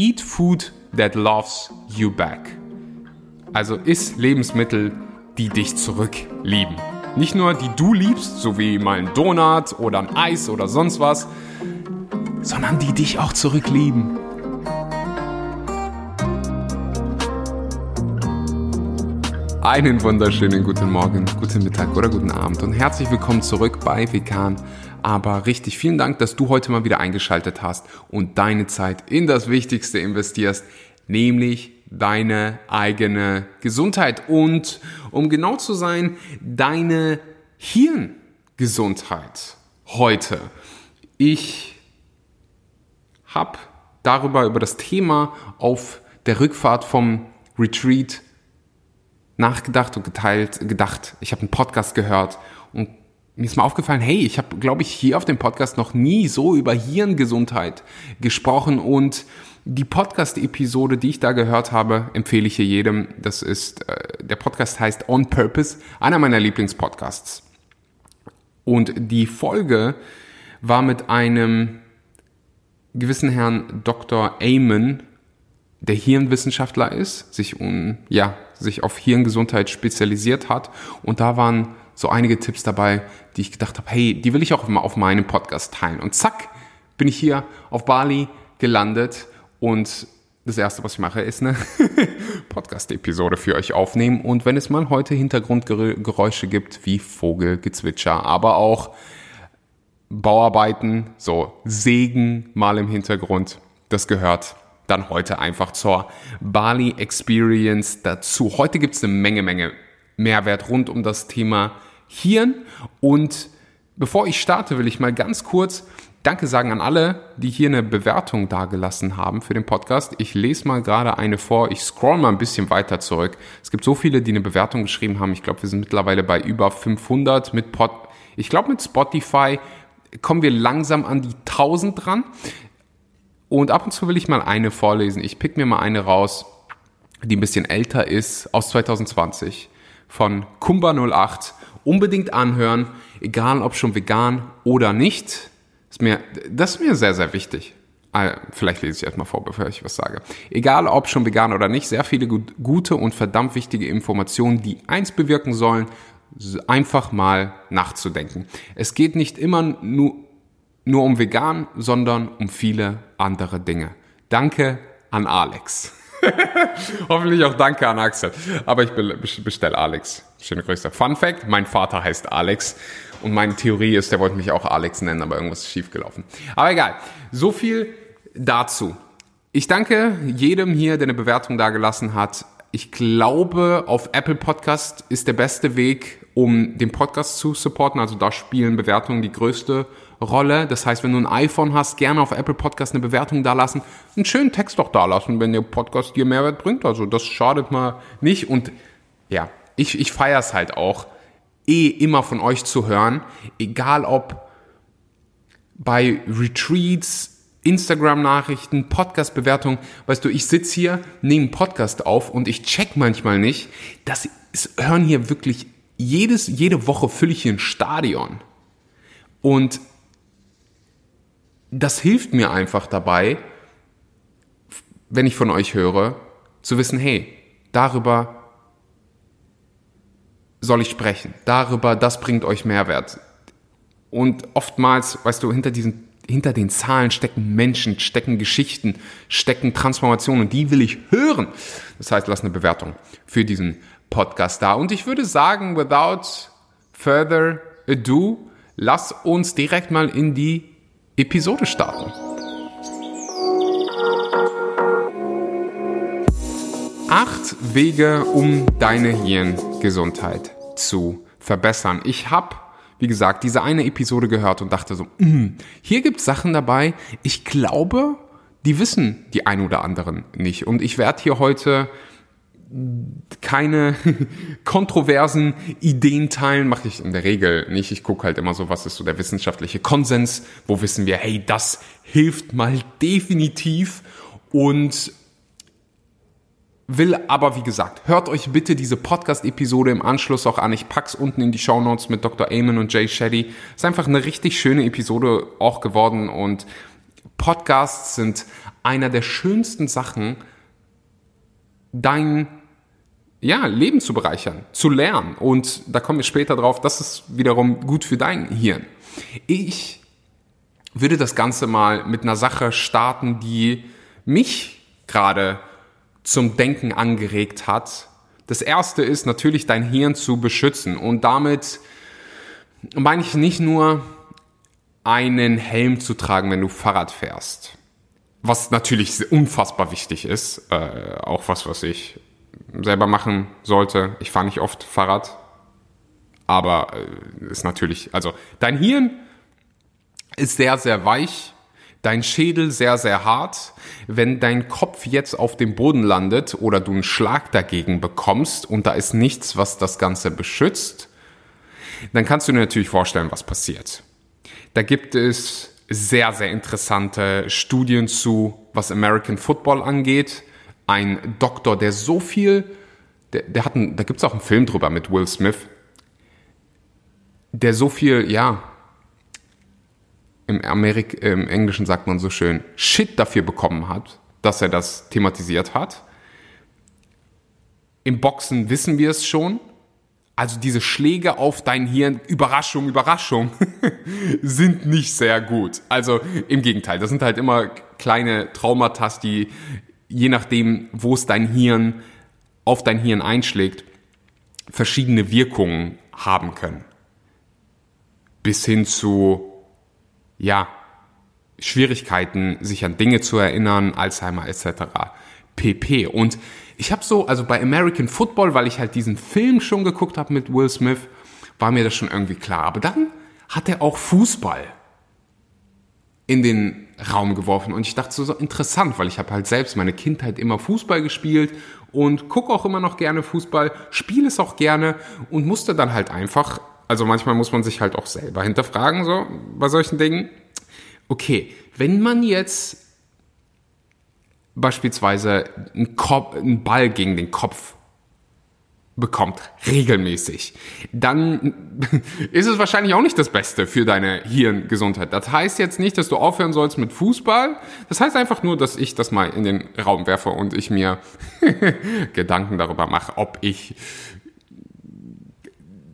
Eat food that loves you back. Also iss Lebensmittel, die dich zurücklieben. Nicht nur die du liebst, so wie mal ein Donut oder ein Eis oder sonst was, sondern die dich auch zurücklieben. Einen wunderschönen guten Morgen, guten Mittag oder guten Abend und herzlich willkommen zurück bei Vegan. Aber richtig, vielen Dank, dass du heute mal wieder eingeschaltet hast und deine Zeit in das Wichtigste investierst, nämlich deine eigene Gesundheit und, um genau zu sein, deine Hirngesundheit heute. Ich habe darüber, über das Thema auf der Rückfahrt vom Retreat nachgedacht und geteilt, gedacht. Ich habe einen Podcast gehört und mir ist mal aufgefallen, hey, ich habe, glaube ich, hier auf dem Podcast noch nie so über Hirngesundheit gesprochen und die Podcast-Episode, die ich da gehört habe, empfehle ich hier jedem. Das ist, äh, der Podcast heißt On Purpose, einer meiner Lieblingspodcasts. Und die Folge war mit einem gewissen Herrn Dr. Amon, der Hirnwissenschaftler ist, sich um, ja, sich auf Hirngesundheit spezialisiert hat. Und da waren so einige Tipps dabei, die ich gedacht habe, hey, die will ich auch mal auf meinem Podcast teilen. Und zack, bin ich hier auf Bali gelandet und das erste, was ich mache, ist eine Podcast-Episode für euch aufnehmen. Und wenn es mal heute Hintergrundgeräusche gibt, wie Vogelgezwitscher, aber auch Bauarbeiten, so Segen mal im Hintergrund, das gehört dann heute einfach zur Bali Experience dazu. Heute gibt es eine Menge, Menge Mehrwert rund um das Thema Hirn. Und bevor ich starte, will ich mal ganz kurz Danke sagen an alle, die hier eine Bewertung dagelassen haben für den Podcast. Ich lese mal gerade eine vor. Ich scroll mal ein bisschen weiter zurück. Es gibt so viele, die eine Bewertung geschrieben haben. Ich glaube, wir sind mittlerweile bei über 500 mit Pod. Ich glaube, mit Spotify kommen wir langsam an die 1000 dran. Und ab und zu will ich mal eine vorlesen. Ich pick mir mal eine raus, die ein bisschen älter ist, aus 2020 von Kumba08. Unbedingt anhören, egal ob schon vegan oder nicht. Ist mir, das ist mir sehr, sehr wichtig. Ah, vielleicht lese ich erstmal vor, bevor ich was sage. Egal ob schon vegan oder nicht, sehr viele gute und verdammt wichtige Informationen, die eins bewirken sollen, einfach mal nachzudenken. Es geht nicht immer nur nur um vegan, sondern um viele andere Dinge. Danke an Alex. Hoffentlich auch danke an Axel. Aber ich bestelle Alex. Schöne Grüße. Fun Fact, mein Vater heißt Alex. Und meine Theorie ist, der wollte mich auch Alex nennen, aber irgendwas ist schiefgelaufen. Aber egal. So viel dazu. Ich danke jedem hier, der eine Bewertung dagelassen hat. Ich glaube, auf Apple Podcast ist der beste Weg, um den Podcast zu supporten. Also da spielen Bewertungen die größte Rolle. Das heißt, wenn du ein iPhone hast, gerne auf Apple Podcast eine Bewertung dalassen. Einen schönen Text doch dalassen, wenn der Podcast dir Mehrwert bringt. Also das schadet mal nicht. Und ja, ich, ich feiere es halt auch, eh immer von euch zu hören. Egal ob bei Retreats, Instagram-Nachrichten, Podcast-Bewertungen. Weißt du, ich sitze hier, nehme Podcast auf und ich check manchmal nicht. Das ist, hören hier wirklich jedes, jede Woche fülle ich hier ein Stadion. Und das hilft mir einfach dabei, wenn ich von euch höre, zu wissen, hey, darüber soll ich sprechen. Darüber, das bringt euch Mehrwert. Und oftmals, weißt du, hinter diesen, hinter den Zahlen stecken Menschen, stecken Geschichten, stecken Transformationen und die will ich hören. Das heißt, lass eine Bewertung für diesen Podcast da. Und ich würde sagen, without further ado, lass uns direkt mal in die Episode starten. Acht Wege, um deine Hirngesundheit zu verbessern. Ich habe, wie gesagt, diese eine Episode gehört und dachte so, mm, hier gibt es Sachen dabei, ich glaube, die wissen die ein oder anderen nicht. Und ich werde hier heute keine kontroversen Ideen teilen, mache ich in der Regel nicht. Ich gucke halt immer so, was ist so der wissenschaftliche Konsens, wo wissen wir, hey, das hilft mal definitiv und will aber, wie gesagt, hört euch bitte diese Podcast-Episode im Anschluss auch an. Ich pack's unten in die Show Notes mit Dr. Eamon und Jay Shetty. Ist einfach eine richtig schöne Episode auch geworden und Podcasts sind einer der schönsten Sachen, dein ja, Leben zu bereichern, zu lernen. Und da kommen wir später drauf, das ist wiederum gut für dein Hirn. Ich würde das Ganze mal mit einer Sache starten, die mich gerade zum Denken angeregt hat. Das erste ist natürlich dein Hirn zu beschützen. Und damit meine ich nicht nur einen Helm zu tragen, wenn du Fahrrad fährst. Was natürlich unfassbar wichtig ist, äh, auch was, was ich selber machen sollte. Ich fahre nicht oft Fahrrad, aber äh, ist natürlich, also dein Hirn ist sehr, sehr weich, dein Schädel sehr, sehr hart. Wenn dein Kopf jetzt auf dem Boden landet oder du einen Schlag dagegen bekommst und da ist nichts, was das Ganze beschützt, dann kannst du dir natürlich vorstellen, was passiert. Da gibt es sehr, sehr interessante Studien zu, was American Football angeht ein Doktor, der so viel, der, der hat ein, da gibt es auch einen Film drüber mit Will Smith, der so viel, ja, im, Amerik im Englischen sagt man so schön, Shit dafür bekommen hat, dass er das thematisiert hat. Im Boxen wissen wir es schon. Also diese Schläge auf dein Hirn, Überraschung, Überraschung, sind nicht sehr gut. Also im Gegenteil, das sind halt immer kleine Traumata, die je nachdem, wo es dein Hirn auf dein Hirn einschlägt, verschiedene Wirkungen haben können. Bis hin zu, ja, Schwierigkeiten, sich an Dinge zu erinnern, Alzheimer etc. pp. Und ich habe so, also bei American Football, weil ich halt diesen Film schon geguckt habe mit Will Smith, war mir das schon irgendwie klar. Aber dann hat er auch Fußball in den Raum geworfen. Und ich dachte so, so interessant, weil ich habe halt selbst meine Kindheit immer Fußball gespielt und gucke auch immer noch gerne Fußball, spiele es auch gerne und musste dann halt einfach, also manchmal muss man sich halt auch selber hinterfragen, so bei solchen Dingen. Okay, wenn man jetzt beispielsweise einen, Kopf, einen Ball gegen den Kopf bekommt, regelmäßig, dann ist es wahrscheinlich auch nicht das Beste für deine Hirngesundheit. Das heißt jetzt nicht, dass du aufhören sollst mit Fußball. Das heißt einfach nur, dass ich das mal in den Raum werfe und ich mir Gedanken darüber mache, ob ich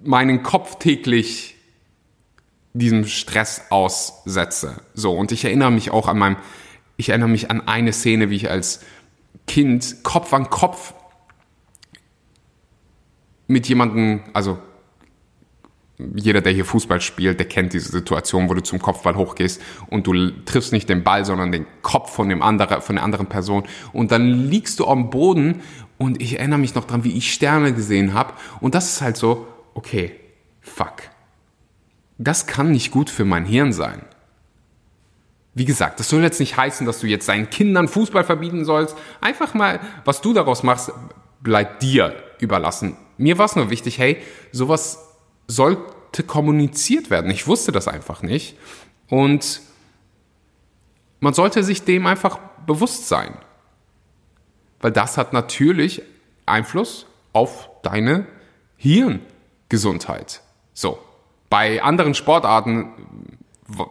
meinen Kopf täglich diesem Stress aussetze. So, und ich erinnere mich auch an meinem, ich erinnere mich an eine Szene, wie ich als Kind Kopf an Kopf mit jemandem, also jeder, der hier Fußball spielt, der kennt diese Situation, wo du zum Kopfball hochgehst und du triffst nicht den Ball, sondern den Kopf von dem anderen, von der anderen Person und dann liegst du am Boden und ich erinnere mich noch dran, wie ich Sterne gesehen habe und das ist halt so, okay, fuck. Das kann nicht gut für mein Hirn sein. Wie gesagt, das soll jetzt nicht heißen, dass du jetzt deinen Kindern Fußball verbieten sollst. Einfach mal, was du daraus machst, bleibt dir überlassen. Mir war es nur wichtig, hey, sowas sollte kommuniziert werden. Ich wusste das einfach nicht. Und man sollte sich dem einfach bewusst sein. Weil das hat natürlich Einfluss auf deine Hirngesundheit. So. Bei anderen Sportarten,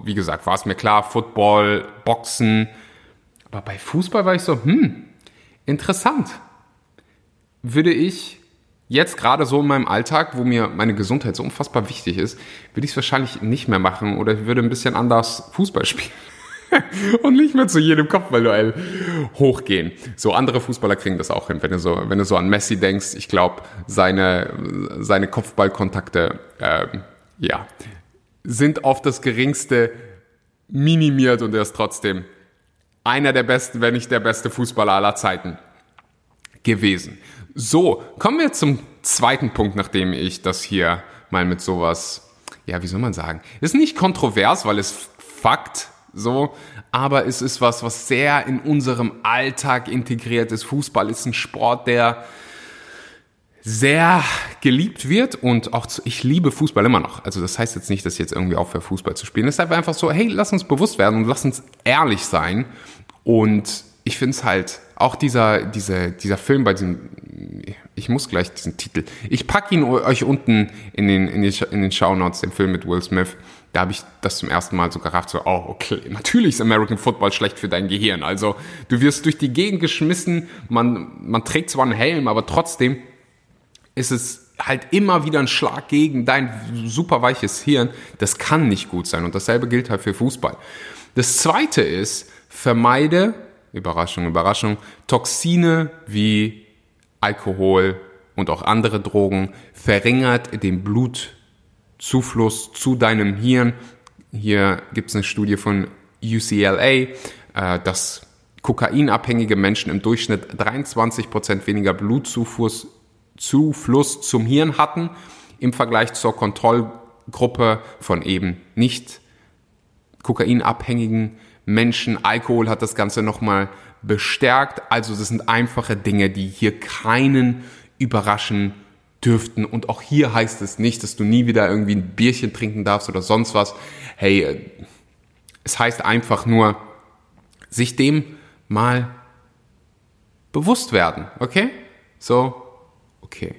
wie gesagt, war es mir klar, Football, Boxen. Aber bei Fußball war ich so, hm, interessant. Würde ich jetzt gerade so in meinem Alltag, wo mir meine Gesundheit so unfassbar wichtig ist, würde ich es wahrscheinlich nicht mehr machen oder ich würde ein bisschen anders Fußball spielen. und nicht mehr zu jedem Kopfballduell hochgehen. So andere Fußballer kriegen das auch hin. Wenn du so, wenn du so an Messi denkst, ich glaube, seine, seine Kopfballkontakte, äh, ja, sind auf das geringste minimiert und er ist trotzdem einer der besten, wenn nicht der beste Fußballer aller Zeiten gewesen. So, kommen wir zum zweiten Punkt, nachdem ich das hier mal mit sowas, ja, wie soll man sagen, ist nicht kontrovers, weil es Fakt so, aber es ist was, was sehr in unserem Alltag integriert ist. Fußball ist ein Sport, der sehr geliebt wird und auch zu, ich liebe Fußball immer noch. Also das heißt jetzt nicht, dass ich jetzt irgendwie aufhöre, Fußball zu spielen. Es ist einfach so, hey, lass uns bewusst werden und lass uns ehrlich sein. Und ich finde es halt, auch dieser, dieser, dieser Film bei diesem, ich muss gleich diesen Titel, ich packe ihn euch unten in den, in den, in den Shownotes, den Film mit Will Smith, da habe ich das zum ersten Mal so gerafft, so, oh, okay, natürlich ist American Football schlecht für dein Gehirn. Also du wirst durch die Gegend geschmissen, man, man trägt zwar einen Helm, aber trotzdem ist es halt immer wieder ein Schlag gegen dein super weiches Hirn. Das kann nicht gut sein. Und dasselbe gilt halt für Fußball. Das zweite ist, vermeide, Überraschung, Überraschung, Toxine wie Alkohol und auch andere Drogen, verringert den Blutzufluss zu deinem Hirn. Hier gibt es eine Studie von UCLA, äh, dass kokainabhängige Menschen im Durchschnitt 23% weniger Blutzufluss Zufluss zum Hirn hatten im Vergleich zur Kontrollgruppe von eben nicht kokainabhängigen Menschen. Alkohol hat das Ganze nochmal bestärkt. Also das sind einfache Dinge, die hier keinen überraschen dürften. Und auch hier heißt es nicht, dass du nie wieder irgendwie ein Bierchen trinken darfst oder sonst was. Hey, es heißt einfach nur, sich dem mal bewusst werden, okay? So, okay.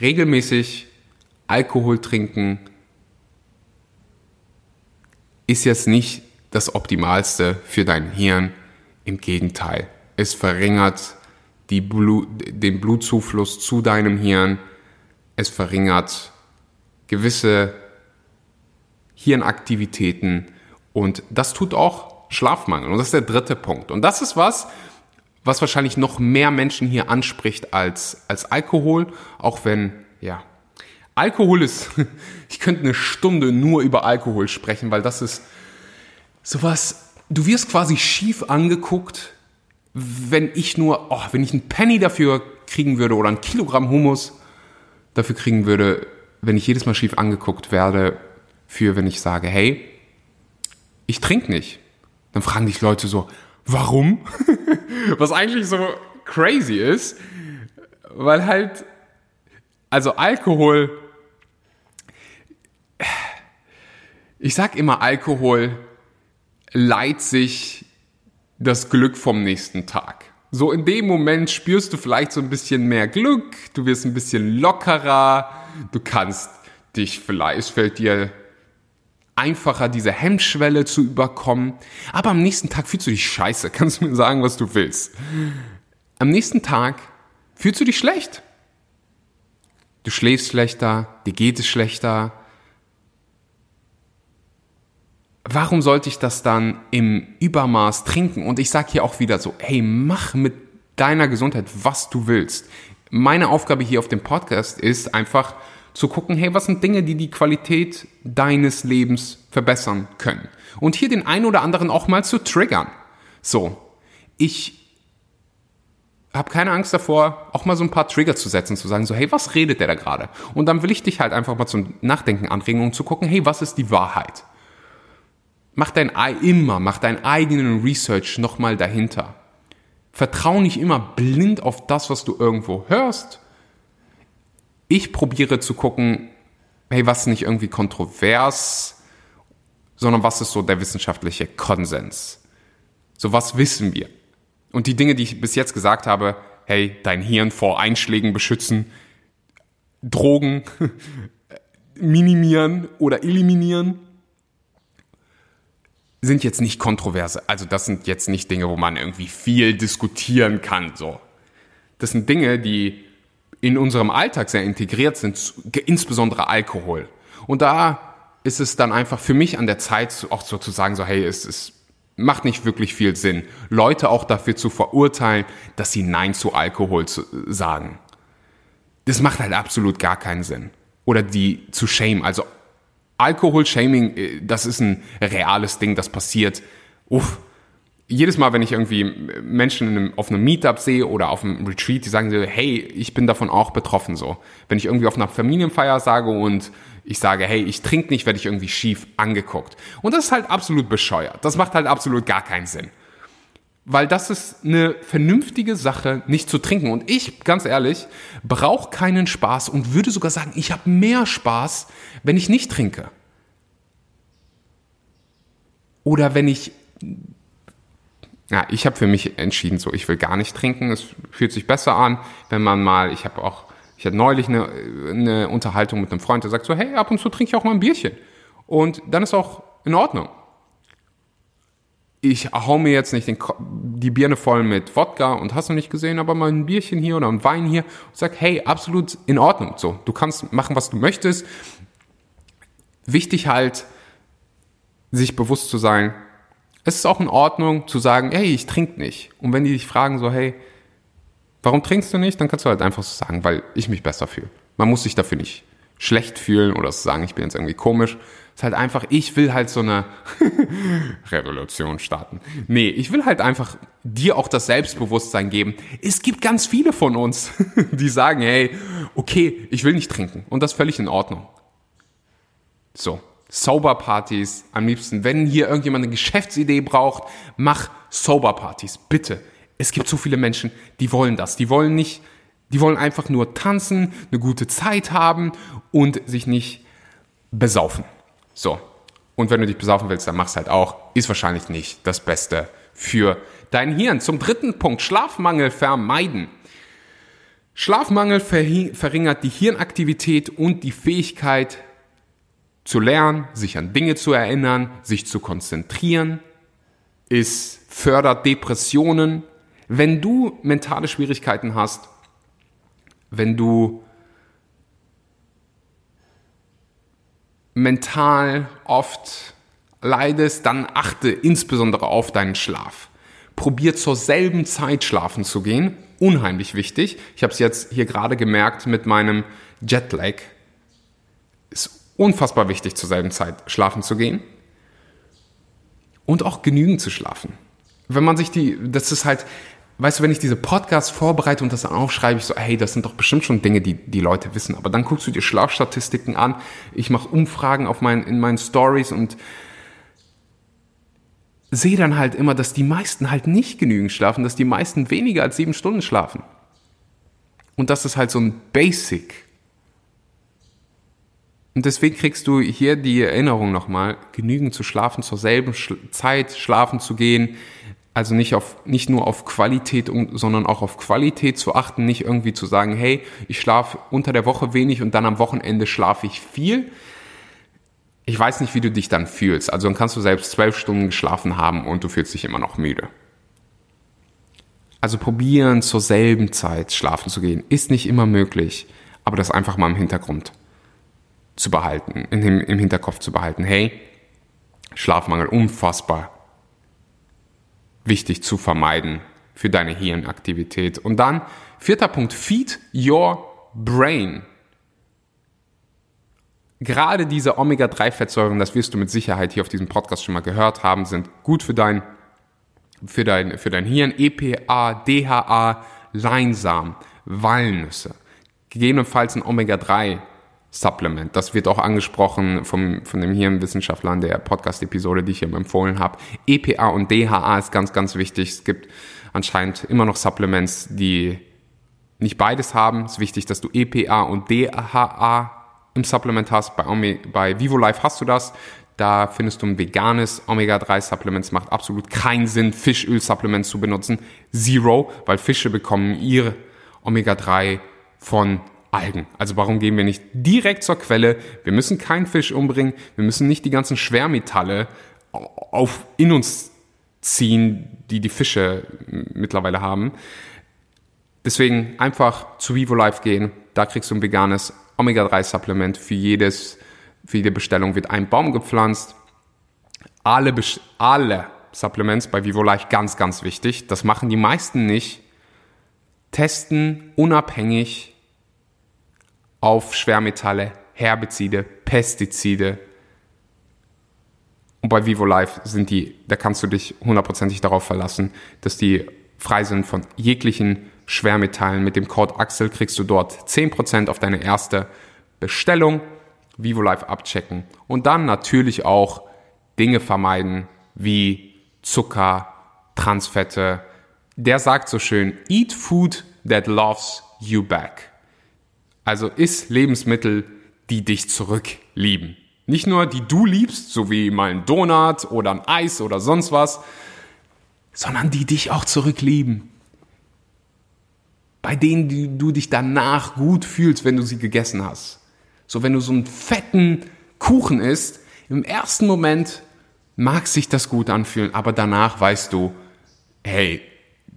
Regelmäßig Alkohol trinken ist jetzt nicht das Optimalste für dein Hirn. Im Gegenteil, es verringert Blut, den Blutzufluss zu deinem Hirn. Es verringert gewisse Hirnaktivitäten und das tut auch Schlafmangel. Und das ist der dritte Punkt. Und das ist was, was wahrscheinlich noch mehr Menschen hier anspricht als, als Alkohol, auch wenn, ja, Alkohol ist, ich könnte eine Stunde nur über Alkohol sprechen, weil das ist sowas, du wirst quasi schief angeguckt, wenn ich nur, oh, wenn ich einen Penny dafür kriegen würde oder ein Kilogramm Hummus dafür kriegen würde, wenn ich jedes Mal schief angeguckt werde, für wenn ich sage, hey, ich trinke nicht. Dann fragen dich Leute so, warum? Was eigentlich so crazy ist, weil halt, also Alkohol, ich sag immer, Alkohol leiht sich das Glück vom nächsten Tag. So in dem Moment spürst du vielleicht so ein bisschen mehr Glück, du wirst ein bisschen lockerer, du kannst dich vielleicht, es fällt dir einfacher, diese Hemmschwelle zu überkommen. Aber am nächsten Tag fühlst du dich scheiße. Kannst du mir sagen, was du willst. Am nächsten Tag fühlst du dich schlecht. Du schläfst schlechter, dir geht es schlechter. Warum sollte ich das dann im Übermaß trinken? Und ich sage hier auch wieder so, hey, mach mit deiner Gesundheit, was du willst. Meine Aufgabe hier auf dem Podcast ist einfach, zu gucken, hey, was sind Dinge, die die Qualität deines Lebens verbessern können. Und hier den einen oder anderen auch mal zu triggern. So, ich habe keine Angst davor, auch mal so ein paar Trigger zu setzen, zu sagen, so, hey, was redet der da gerade? Und dann will ich dich halt einfach mal zum Nachdenken anregen und zu gucken, hey, was ist die Wahrheit? Mach dein immer, mach deinen eigenen Research nochmal dahinter. Vertrau nicht immer blind auf das, was du irgendwo hörst, ich probiere zu gucken, hey, was ist nicht irgendwie kontrovers, sondern was ist so der wissenschaftliche Konsens? So was wissen wir? Und die Dinge, die ich bis jetzt gesagt habe, hey, dein Hirn vor Einschlägen beschützen, Drogen minimieren oder eliminieren, sind jetzt nicht kontroverse. Also das sind jetzt nicht Dinge, wo man irgendwie viel diskutieren kann. So, das sind Dinge, die in unserem Alltag sehr integriert sind, insbesondere Alkohol. Und da ist es dann einfach für mich an der Zeit, auch so zu sagen, so, hey, es, es macht nicht wirklich viel Sinn, Leute auch dafür zu verurteilen, dass sie Nein zu Alkohol zu, sagen. Das macht halt absolut gar keinen Sinn. Oder die zu shame. Also Alkohol-Shaming, äh, das ist ein reales Ding, das passiert. Uff, jedes Mal, wenn ich irgendwie Menschen einem, auf einem Meetup sehe oder auf einem Retreat, die sagen so, hey, ich bin davon auch betroffen so. Wenn ich irgendwie auf einer Familienfeier sage und ich sage, hey, ich trinke nicht, werde ich irgendwie schief angeguckt. Und das ist halt absolut bescheuert. Das macht halt absolut gar keinen Sinn. Weil das ist eine vernünftige Sache, nicht zu trinken. Und ich, ganz ehrlich, brauche keinen Spaß und würde sogar sagen, ich habe mehr Spaß, wenn ich nicht trinke. Oder wenn ich ja, ich habe für mich entschieden, so ich will gar nicht trinken. Es fühlt sich besser an, wenn man mal, ich habe auch, ich hatte neulich eine, eine Unterhaltung mit einem Freund, der sagt so, hey, ab und zu trinke ich auch mal ein Bierchen. Und dann ist auch in Ordnung. Ich hau mir jetzt nicht den, die Birne voll mit Wodka und hast du nicht gesehen, aber mal ein Bierchen hier oder ein Wein hier und sag, hey, absolut in Ordnung. So, du kannst machen, was du möchtest. Wichtig halt, sich bewusst zu sein, es ist auch in Ordnung zu sagen, hey, ich trinke nicht. Und wenn die dich fragen so, hey, warum trinkst du nicht, dann kannst du halt einfach so sagen, weil ich mich besser fühle. Man muss sich dafür nicht schlecht fühlen oder sagen, ich bin jetzt irgendwie komisch. Ist halt einfach, ich will halt so eine Revolution starten. Nee, ich will halt einfach dir auch das Selbstbewusstsein geben. Es gibt ganz viele von uns, die sagen, hey, okay, ich will nicht trinken. Und das ist völlig in Ordnung. So. Sober-Partys am liebsten. Wenn hier irgendjemand eine Geschäftsidee braucht, mach Sober-Partys. Bitte. Es gibt so viele Menschen, die wollen das. Die wollen nicht, die wollen einfach nur tanzen, eine gute Zeit haben und sich nicht besaufen. So. Und wenn du dich besaufen willst, dann mach's halt auch. Ist wahrscheinlich nicht das Beste für dein Hirn. Zum dritten Punkt. Schlafmangel vermeiden. Schlafmangel verringert die Hirnaktivität und die Fähigkeit zu lernen, sich an Dinge zu erinnern, sich zu konzentrieren. Es fördert Depressionen. Wenn du mentale Schwierigkeiten hast, wenn du mental oft leidest, dann achte insbesondere auf deinen Schlaf. Probier zur selben Zeit schlafen zu gehen. Unheimlich wichtig. Ich habe es jetzt hier gerade gemerkt mit meinem Jetlag. Ist unfassbar wichtig, zur selben Zeit schlafen zu gehen. Und auch genügend zu schlafen. Wenn man sich die, das ist halt, weißt du, wenn ich diese Podcasts vorbereite und das aufschreibe, ich so, hey, das sind doch bestimmt schon Dinge, die die Leute wissen. Aber dann guckst du dir Schlafstatistiken an. Ich mache Umfragen auf mein, in meinen Stories und sehe dann halt immer, dass die meisten halt nicht genügend schlafen, dass die meisten weniger als sieben Stunden schlafen. Und das ist halt so ein Basic. Und deswegen kriegst du hier die Erinnerung nochmal, genügend zu schlafen, zur selben Zeit schlafen zu gehen. Also nicht, auf, nicht nur auf Qualität, sondern auch auf Qualität zu achten, nicht irgendwie zu sagen, hey, ich schlafe unter der Woche wenig und dann am Wochenende schlafe ich viel. Ich weiß nicht, wie du dich dann fühlst. Also dann kannst du selbst zwölf Stunden geschlafen haben und du fühlst dich immer noch müde. Also probieren zur selben Zeit schlafen zu gehen, ist nicht immer möglich, aber das einfach mal im Hintergrund zu behalten, im, im Hinterkopf zu behalten. Hey, Schlafmangel unfassbar wichtig zu vermeiden für deine Hirnaktivität. Und dann vierter Punkt, feed your brain. Gerade diese Omega-3-Fettsäuren, das wirst du mit Sicherheit hier auf diesem Podcast schon mal gehört haben, sind gut für dein, für dein, für dein Hirn. EPA, DHA, Leinsamen, Walnüsse, gegebenenfalls ein Omega-3 Supplement. Das wird auch angesprochen vom, von dem Hirnwissenschaftler in der Podcast-Episode, die ich hier empfohlen habe. EPA und DHA ist ganz, ganz wichtig. Es gibt anscheinend immer noch Supplements, die nicht beides haben. Es ist wichtig, dass du EPA und DHA im Supplement hast. Bei, bei VivoLife hast du das. Da findest du ein veganes Omega-3-Supplement. Es macht absolut keinen Sinn, Fischöl-Supplements zu benutzen. Zero, weil Fische bekommen ihr Omega-3 von Algen. Also warum gehen wir nicht direkt zur Quelle? Wir müssen keinen Fisch umbringen. Wir müssen nicht die ganzen Schwermetalle auf, in uns ziehen, die die Fische mittlerweile haben. Deswegen einfach zu VivoLife gehen. Da kriegst du ein veganes Omega-3-Supplement. Für jedes, für jede Bestellung wird ein Baum gepflanzt. Alle, alle Supplements bei VivoLife ganz, ganz wichtig. Das machen die meisten nicht. Testen unabhängig auf Schwermetalle, Herbizide, Pestizide. Und bei VivoLife sind die, da kannst du dich hundertprozentig darauf verlassen, dass die frei sind von jeglichen Schwermetallen. Mit dem Code Axel kriegst du dort 10% auf deine erste Bestellung. VivoLife abchecken. Und dann natürlich auch Dinge vermeiden wie Zucker, Transfette. Der sagt so schön, eat food that loves you back. Also iss Lebensmittel, die dich zurücklieben. Nicht nur die du liebst, so wie mal ein Donut oder ein Eis oder sonst was, sondern die dich auch zurücklieben. Bei denen du dich danach gut fühlst, wenn du sie gegessen hast. So wenn du so einen fetten Kuchen isst, Im ersten Moment mag sich das gut anfühlen, aber danach weißt du, hey,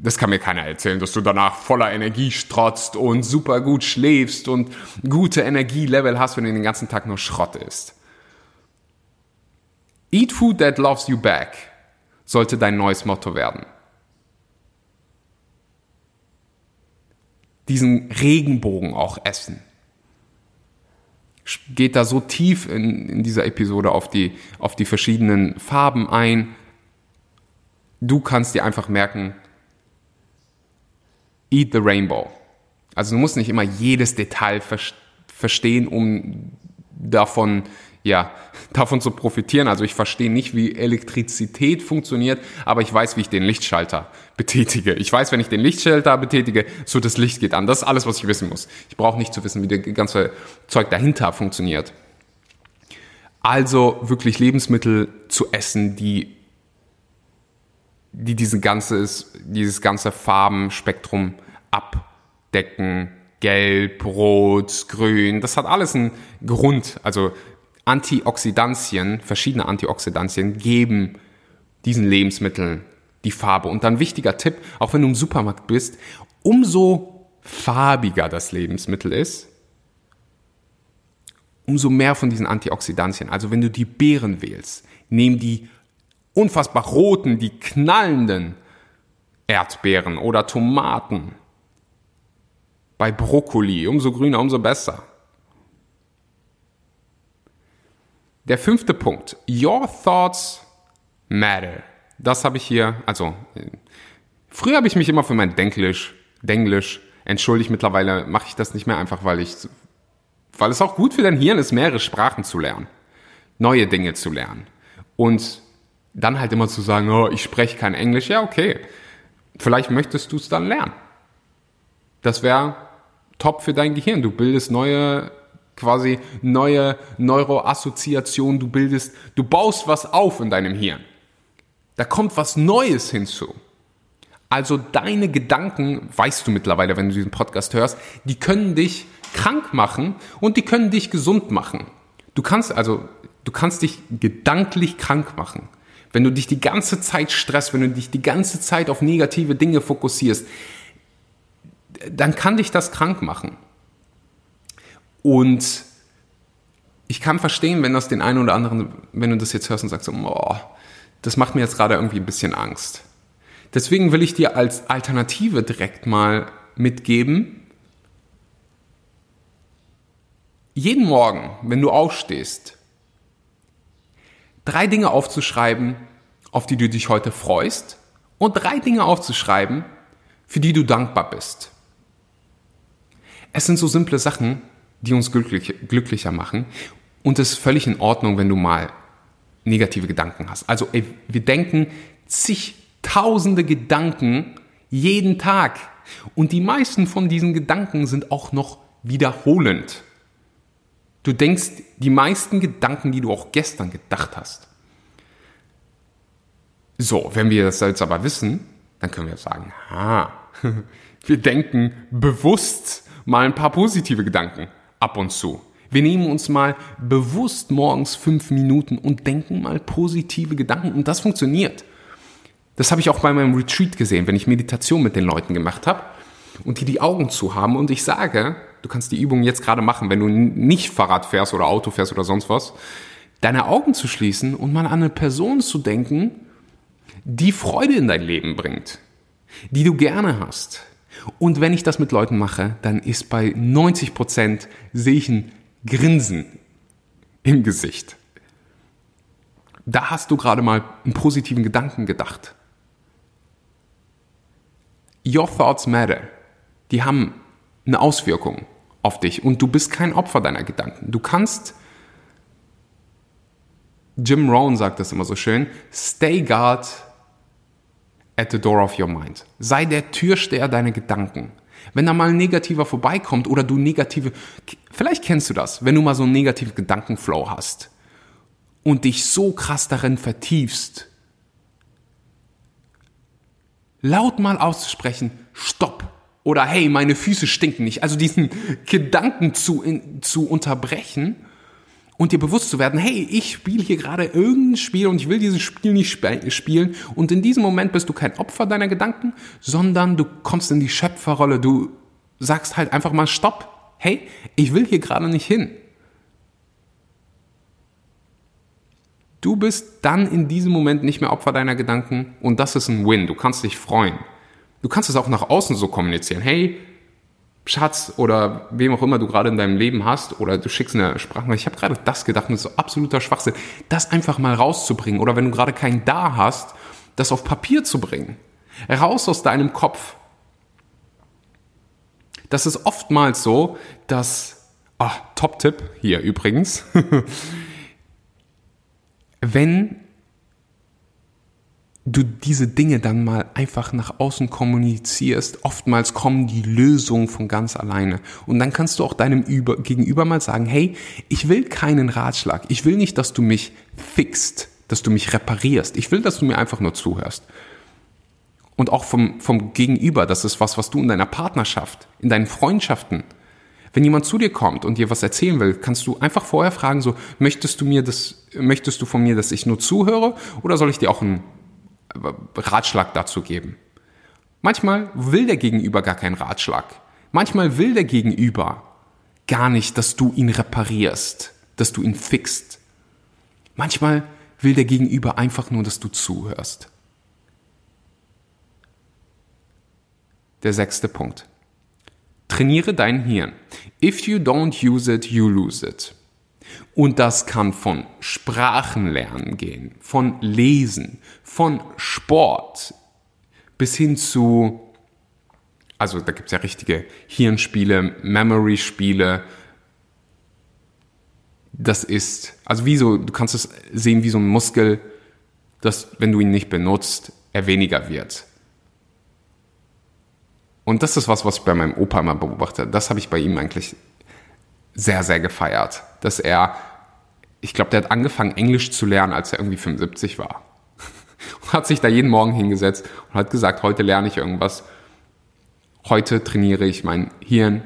das kann mir keiner erzählen, dass du danach voller Energie strotzt und super gut schläfst und gute Energielevel hast, wenn du den ganzen Tag nur Schrott isst. Eat food that loves you back sollte dein neues Motto werden. Diesen Regenbogen auch essen. Geht da so tief in, in dieser Episode auf die, auf die verschiedenen Farben ein. Du kannst dir einfach merken, Eat the Rainbow. Also du musst nicht immer jedes Detail verstehen, um davon, ja, davon zu profitieren. Also ich verstehe nicht, wie Elektrizität funktioniert, aber ich weiß, wie ich den Lichtschalter betätige. Ich weiß, wenn ich den Lichtschalter betätige, so das Licht geht an. Das ist alles, was ich wissen muss. Ich brauche nicht zu wissen, wie das ganze Zeug dahinter funktioniert. Also wirklich Lebensmittel zu essen, die die diesen ganzes, dieses ganze Farbenspektrum abdecken. Gelb, Rot, Grün, das hat alles einen Grund. Also Antioxidantien, verschiedene Antioxidantien geben diesen Lebensmitteln die Farbe. Und dann wichtiger Tipp, auch wenn du im Supermarkt bist, umso farbiger das Lebensmittel ist, umso mehr von diesen Antioxidantien. Also wenn du die Beeren wählst, nehmen die unfassbar roten, die knallenden Erdbeeren oder Tomaten. Bei Brokkoli, umso grüner, umso besser. Der fünfte Punkt. Your thoughts matter. Das habe ich hier, also, früher habe ich mich immer für mein Denklisch, Denglisch entschuldigt. Mittlerweile mache ich das nicht mehr einfach, weil ich, weil es auch gut für dein Hirn ist, mehrere Sprachen zu lernen. Neue Dinge zu lernen. Und dann halt immer zu sagen, oh, ich spreche kein Englisch, ja, okay. Vielleicht möchtest du es dann lernen. Das wäre top für dein Gehirn. Du bildest neue, quasi neue Neuroassoziationen, du bildest, du baust was auf in deinem Hirn. Da kommt was Neues hinzu. Also deine Gedanken, weißt du mittlerweile, wenn du diesen Podcast hörst, die können dich krank machen und die können dich gesund machen. Du kannst also, du kannst dich gedanklich krank machen. Wenn du dich die ganze Zeit stresst, wenn du dich die ganze Zeit auf negative Dinge fokussierst, dann kann dich das krank machen. Und ich kann verstehen, wenn das den einen oder anderen, wenn du das jetzt hörst und sagst, oh, das macht mir jetzt gerade irgendwie ein bisschen Angst. Deswegen will ich dir als Alternative direkt mal mitgeben, jeden Morgen, wenn du aufstehst, drei Dinge aufzuschreiben, auf die du dich heute freust und drei Dinge aufzuschreiben, für die du dankbar bist. Es sind so simple Sachen, die uns glücklich, glücklicher machen und es ist völlig in Ordnung, wenn du mal negative Gedanken hast. Also ey, wir denken zigtausende Gedanken jeden Tag und die meisten von diesen Gedanken sind auch noch wiederholend. Du denkst die meisten Gedanken, die du auch gestern gedacht hast. So, wenn wir das jetzt aber wissen, dann können wir sagen, ha, wir denken bewusst mal ein paar positive Gedanken ab und zu. Wir nehmen uns mal bewusst morgens fünf Minuten und denken mal positive Gedanken und das funktioniert. Das habe ich auch bei meinem Retreat gesehen, wenn ich Meditation mit den Leuten gemacht habe und die die Augen zu haben und ich sage, du kannst die Übung jetzt gerade machen, wenn du nicht Fahrrad fährst oder Auto fährst oder sonst was, deine Augen zu schließen und mal an eine Person zu denken, die Freude in dein Leben bringt, die du gerne hast. Und wenn ich das mit Leuten mache, dann ist bei 90 Prozent sehe ich ein Grinsen im Gesicht. Da hast du gerade mal einen positiven Gedanken gedacht. Your thoughts matter. Die haben eine Auswirkung auf dich und du bist kein Opfer deiner Gedanken. Du kannst, Jim Rohn sagt das immer so schön, stay guard at the door of your mind. Sei der Türsteher deiner Gedanken. Wenn da mal ein negativer vorbeikommt oder du negative, vielleicht kennst du das, wenn du mal so einen negativen Gedankenflow hast und dich so krass darin vertiefst, laut mal auszusprechen, stopp oder hey, meine Füße stinken nicht. Also diesen Gedanken zu, in, zu unterbrechen und dir bewusst zu werden, hey, ich spiele hier gerade irgendein Spiel und ich will dieses Spiel nicht sp spielen. Und in diesem Moment bist du kein Opfer deiner Gedanken, sondern du kommst in die Schöpferrolle. Du sagst halt einfach mal Stopp. Hey, ich will hier gerade nicht hin. Du bist dann in diesem Moment nicht mehr Opfer deiner Gedanken und das ist ein Win. Du kannst dich freuen. Du kannst es auch nach außen so kommunizieren. Hey, Schatz oder wem auch immer du gerade in deinem Leben hast oder du schickst eine Sprachnachricht, ich habe gerade das gedacht das ist so absoluter Schwachsinn, das einfach mal rauszubringen oder wenn du gerade keinen da hast, das auf Papier zu bringen. Raus aus deinem Kopf. Das ist oftmals so, dass, ah, Top-Tipp hier übrigens, wenn du diese Dinge dann mal einfach nach außen kommunizierst, oftmals kommen die Lösungen von ganz alleine. Und dann kannst du auch deinem Über Gegenüber mal sagen, hey, ich will keinen Ratschlag. Ich will nicht, dass du mich fixt, dass du mich reparierst. Ich will, dass du mir einfach nur zuhörst. Und auch vom, vom Gegenüber, das ist was, was du in deiner Partnerschaft, in deinen Freundschaften, wenn jemand zu dir kommt und dir was erzählen will, kannst du einfach vorher fragen, so, möchtest du mir das, möchtest du von mir, dass ich nur zuhöre oder soll ich dir auch ein Ratschlag dazu geben. Manchmal will der Gegenüber gar keinen Ratschlag. Manchmal will der Gegenüber gar nicht, dass du ihn reparierst, dass du ihn fixst. Manchmal will der Gegenüber einfach nur, dass du zuhörst. Der sechste Punkt. Trainiere dein Hirn. If you don't use it, you lose it. Und das kann von Sprachenlernen gehen, von Lesen, von Sport bis hin zu, also da gibt es ja richtige Hirnspiele, Memory-Spiele. Das ist, also wie so, du kannst es sehen wie so ein Muskel, dass wenn du ihn nicht benutzt, er weniger wird. Und das ist was, was ich bei meinem Opa immer beobachte. Das habe ich bei ihm eigentlich sehr, sehr gefeiert, dass er, ich glaube, der hat angefangen, Englisch zu lernen, als er irgendwie 75 war. Und hat sich da jeden Morgen hingesetzt und hat gesagt, heute lerne ich irgendwas. Heute trainiere ich mein Hirn.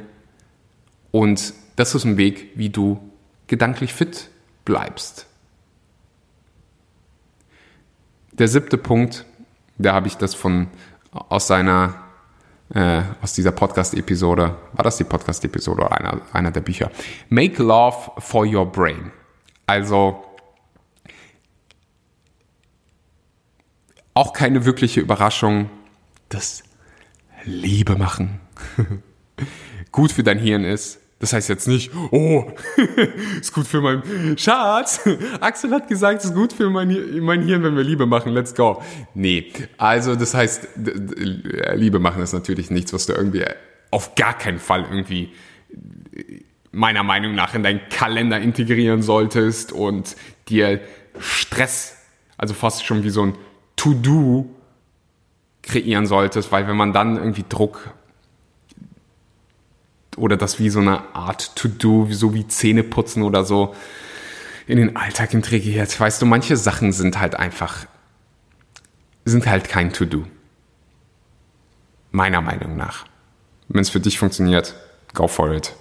Und das ist ein Weg, wie du gedanklich fit bleibst. Der siebte Punkt, da habe ich das von aus seiner äh, aus dieser Podcast-Episode. War das die Podcast-Episode oder einer, einer der Bücher? Make Love for Your Brain. Also auch keine wirkliche Überraschung, das Liebe machen gut für dein Hirn ist. Das heißt jetzt nicht, oh, ist gut für mein Schatz. Axel hat gesagt, es ist gut für mein, mein Hirn, wenn wir Liebe machen. Let's go. Nee, also das heißt, Liebe machen ist natürlich nichts, was du irgendwie auf gar keinen Fall irgendwie meiner Meinung nach in deinen Kalender integrieren solltest und dir Stress, also fast schon wie so ein To-Do kreieren solltest, weil wenn man dann irgendwie Druck oder das wie so eine Art To-Do, so wie Zähne putzen oder so in den Alltag integriert. Weißt du, manche Sachen sind halt einfach, sind halt kein To-Do. Meiner Meinung nach. Wenn es für dich funktioniert, go for it.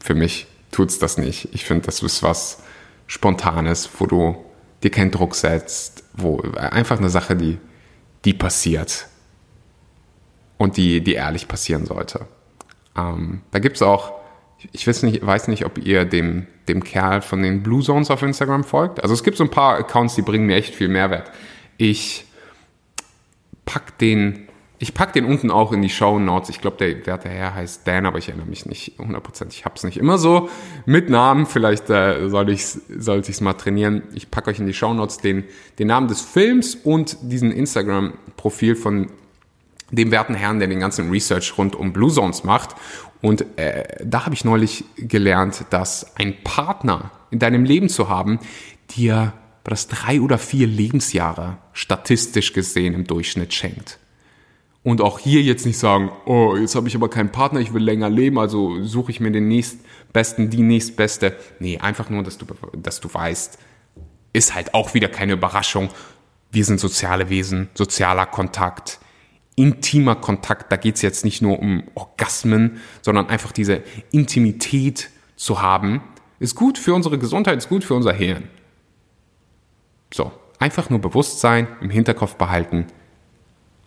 Für mich tut's das nicht. Ich finde, das ist was Spontanes, wo du dir keinen Druck setzt, wo einfach eine Sache, die, die passiert und die, die ehrlich passieren sollte. Ähm, da gibt es auch, ich weiß nicht, weiß nicht, ob ihr dem, dem Kerl von den Blue Zones auf Instagram folgt. Also es gibt so ein paar Accounts, die bringen mir echt viel Mehrwert. Ich pack den, ich pack den unten auch in die Show Notes. Ich glaube, der werte Herr heißt Dan, aber ich erinnere mich nicht 100%. Ich habe es nicht immer so mit Namen. Vielleicht äh, soll ich sollte ich es mal trainieren. Ich packe euch in die Show Notes den, den Namen des Films und diesen Instagram-Profil von dem werten Herrn, der den ganzen Research rund um Blue Zones macht. Und äh, da habe ich neulich gelernt, dass ein Partner in deinem Leben zu haben, dir das drei oder vier Lebensjahre statistisch gesehen im Durchschnitt schenkt. Und auch hier jetzt nicht sagen, oh, jetzt habe ich aber keinen Partner, ich will länger leben, also suche ich mir den nächstbesten, die nächstbeste. Nee, einfach nur, dass du, dass du weißt, ist halt auch wieder keine Überraschung. Wir sind soziale Wesen, sozialer Kontakt intimer Kontakt. Da geht es jetzt nicht nur um Orgasmen, sondern einfach diese Intimität zu haben, Ist gut für unsere Gesundheit, ist gut für unser Hirn. So, einfach nur Bewusstsein im Hinterkopf behalten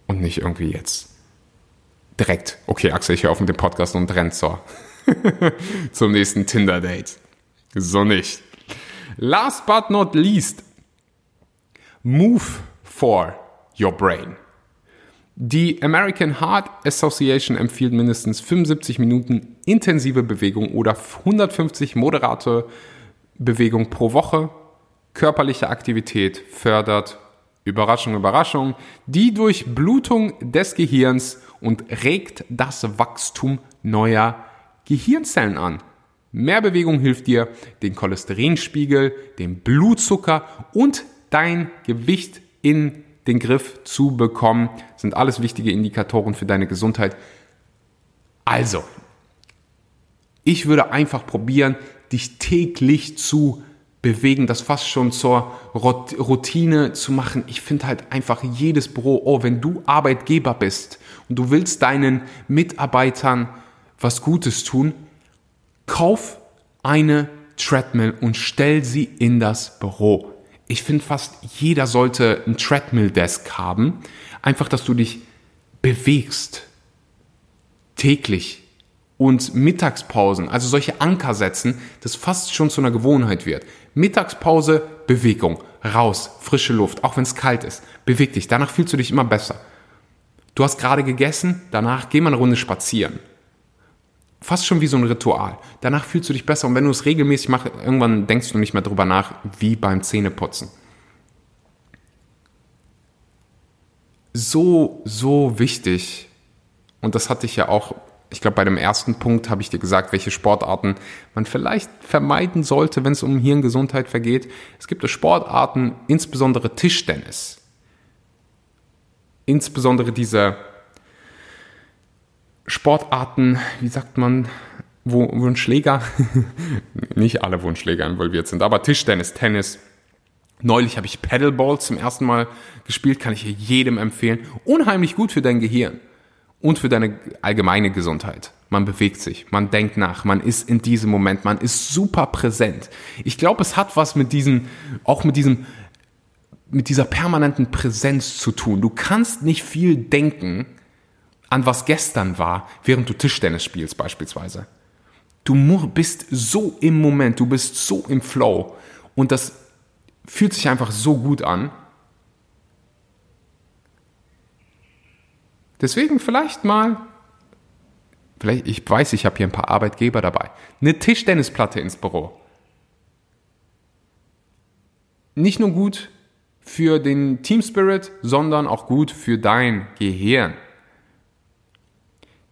und nicht irgendwie jetzt direkt, okay, Axel, ich höre auf mit dem Podcast und rennt so zum nächsten Tinder-Date. So nicht. Last but not least, move for your brain. Die American Heart Association empfiehlt mindestens 75 Minuten intensive Bewegung oder 150 moderate Bewegung pro Woche. Körperliche Aktivität fördert, Überraschung, Überraschung, die Durchblutung des Gehirns und regt das Wachstum neuer Gehirnzellen an. Mehr Bewegung hilft dir, den Cholesterinspiegel, den Blutzucker und dein Gewicht in den Griff zu bekommen. Das sind alles wichtige Indikatoren für deine Gesundheit. Also, ich würde einfach probieren, dich täglich zu bewegen, das fast schon zur Routine zu machen. Ich finde halt einfach jedes Büro, oh, wenn du Arbeitgeber bist und du willst deinen Mitarbeitern was Gutes tun, kauf eine Treadmill und stell sie in das Büro. Ich finde fast jeder sollte ein Treadmill-Desk haben. Einfach, dass du dich bewegst. Täglich. Und Mittagspausen, also solche Anker setzen, das fast schon zu einer Gewohnheit wird. Mittagspause, Bewegung. Raus, frische Luft, auch wenn es kalt ist. Beweg dich, danach fühlst du dich immer besser. Du hast gerade gegessen, danach geh mal eine Runde spazieren. Fast schon wie so ein Ritual. Danach fühlst du dich besser und wenn du es regelmäßig machst, irgendwann denkst du nicht mehr drüber nach, wie beim Zähneputzen. So, so wichtig. Und das hatte ich ja auch ich glaube, bei dem ersten Punkt habe ich dir gesagt, welche Sportarten man vielleicht vermeiden sollte, wenn es um Hirngesundheit vergeht. Es gibt Sportarten, insbesondere Tischtennis. Insbesondere diese Sportarten, wie sagt man, wo, wo ein Schläger, nicht alle, wo ein Schläger involviert sind, aber Tischtennis, Tennis. Neulich habe ich Paddleball zum ersten Mal gespielt, kann ich jedem empfehlen. Unheimlich gut für dein Gehirn und für deine allgemeine Gesundheit. Man bewegt sich, man denkt nach, man ist in diesem Moment, man ist super präsent. Ich glaube, es hat was mit diesem, auch mit diesem, mit dieser permanenten Präsenz zu tun. Du kannst nicht viel denken an was gestern war, während du Tischtennis spielst beispielsweise. Du bist so im Moment, du bist so im Flow und das fühlt sich einfach so gut an Deswegen vielleicht mal, vielleicht, ich weiß, ich habe hier ein paar Arbeitgeber dabei, eine Tischtennisplatte ins Büro. Nicht nur gut für den Team Spirit, sondern auch gut für dein Gehirn.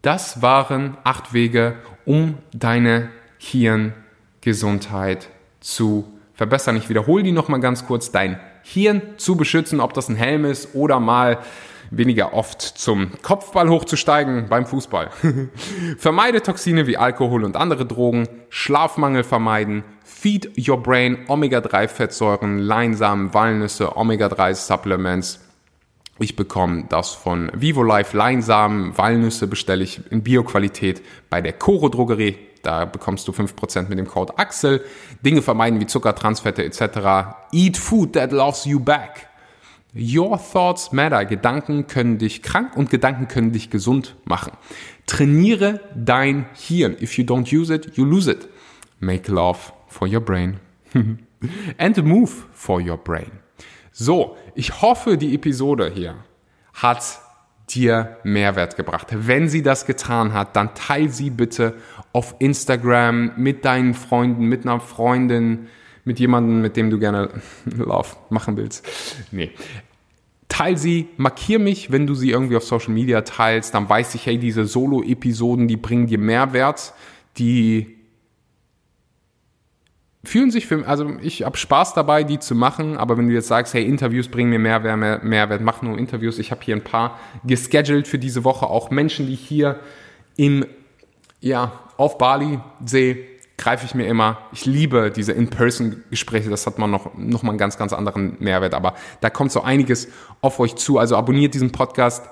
Das waren acht Wege, um deine Hirngesundheit zu verbessern. Ich wiederhole die nochmal ganz kurz. Dein Hirn zu beschützen, ob das ein Helm ist oder mal weniger oft zum Kopfball hochzusteigen beim Fußball. Vermeide Toxine wie Alkohol und andere Drogen, Schlafmangel vermeiden, Feed Your Brain Omega-3-Fettsäuren, Leinsamen, Walnüsse, Omega-3-Supplements. Ich bekomme das von Vivo Life Leinsamen, Walnüsse bestelle ich in Bioqualität bei der Coro Drogerie. Da bekommst du 5% mit dem Code AXEL. Dinge vermeiden wie Zucker, Transfette etc. Eat food that loves you back. Your thoughts matter. Gedanken können dich krank und Gedanken können dich gesund machen. Trainiere dein Hirn. If you don't use it, you lose it. Make love for your brain. And move for your brain. So, ich hoffe, die Episode hier hat dir Mehrwert gebracht. Wenn sie das getan hat, dann teil sie bitte auf Instagram mit deinen Freunden, mit einer Freundin, mit jemandem, mit dem du gerne Love machen willst. Nee. Teil sie, markier mich, wenn du sie irgendwie auf Social Media teilst, dann weiß ich, hey, diese Solo-Episoden, die bringen dir Mehrwert, die fühlen sich für, also ich habe Spaß dabei, die zu machen, aber wenn du jetzt sagst, hey, Interviews bringen mir Mehrwert, mehr, Mehrwert mach nur Interviews. Ich habe hier ein paar gescheduled für diese Woche, auch Menschen, die hier im, ja, auf Bali sehe, greife ich mir immer. Ich liebe diese In-Person-Gespräche, das hat man noch, noch mal einen ganz, ganz anderen Mehrwert, aber da kommt so einiges auf euch zu. Also abonniert diesen Podcast,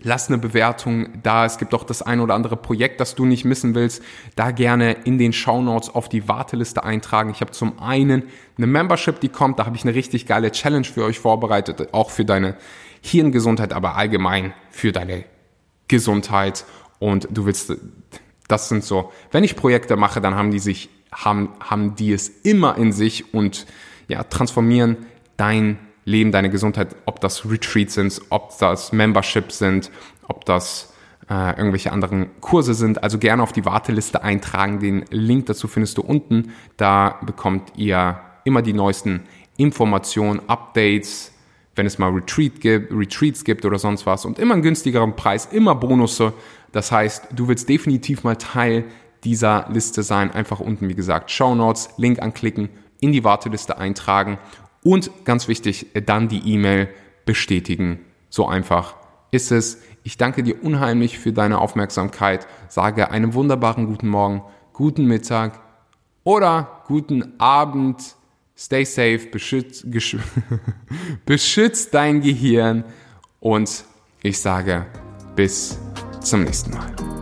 Lass eine Bewertung da. Es gibt auch das ein oder andere Projekt, das du nicht missen willst. Da gerne in den Show Notes auf die Warteliste eintragen. Ich habe zum einen eine Membership, die kommt. Da habe ich eine richtig geile Challenge für euch vorbereitet. Auch für deine Hirngesundheit, aber allgemein für deine Gesundheit. Und du willst, das sind so, wenn ich Projekte mache, dann haben die sich, haben, haben die es immer in sich und ja, transformieren dein Leben, deine Gesundheit, ob das Retreats sind, ob das Memberships sind, ob das äh, irgendwelche anderen Kurse sind. Also gerne auf die Warteliste eintragen. Den Link dazu findest du unten. Da bekommt ihr immer die neuesten Informationen, Updates, wenn es mal Retreat gibt, Retreats gibt oder sonst was und immer einen günstigeren Preis, immer Bonusse. Das heißt, du willst definitiv mal Teil dieser Liste sein. Einfach unten, wie gesagt, Show Notes, Link anklicken, in die Warteliste eintragen und ganz wichtig, dann die E-Mail bestätigen. So einfach ist es. Ich danke dir unheimlich für deine Aufmerksamkeit. Sage einen wunderbaren guten Morgen, guten Mittag oder guten Abend. Stay safe, beschützt, beschützt dein Gehirn und ich sage bis zum nächsten Mal.